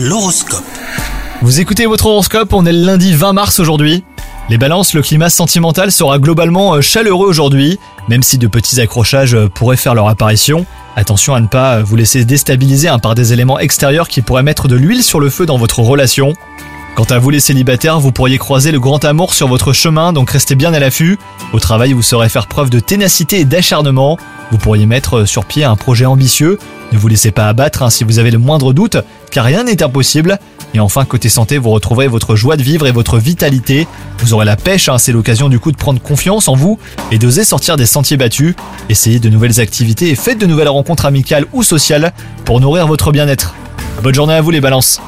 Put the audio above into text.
L'horoscope. Vous écoutez votre horoscope, on est le lundi 20 mars aujourd'hui. Les balances, le climat sentimental sera globalement euh, chaleureux aujourd'hui, même si de petits accrochages euh, pourraient faire leur apparition. Attention à ne pas euh, vous laisser déstabiliser hein, par des éléments extérieurs qui pourraient mettre de l'huile sur le feu dans votre relation. Quant à vous les célibataires, vous pourriez croiser le grand amour sur votre chemin, donc restez bien à l'affût. Au travail, vous saurez faire preuve de ténacité et d'acharnement. Vous pourriez mettre sur pied un projet ambitieux. Ne vous laissez pas abattre hein, si vous avez le moindre doute, car rien n'est impossible. Et enfin, côté santé, vous retrouverez votre joie de vivre et votre vitalité. Vous aurez la pêche, hein, c'est l'occasion du coup de prendre confiance en vous et d'oser sortir des sentiers battus. Essayez de nouvelles activités et faites de nouvelles rencontres amicales ou sociales pour nourrir votre bien-être. Bonne journée à vous les balances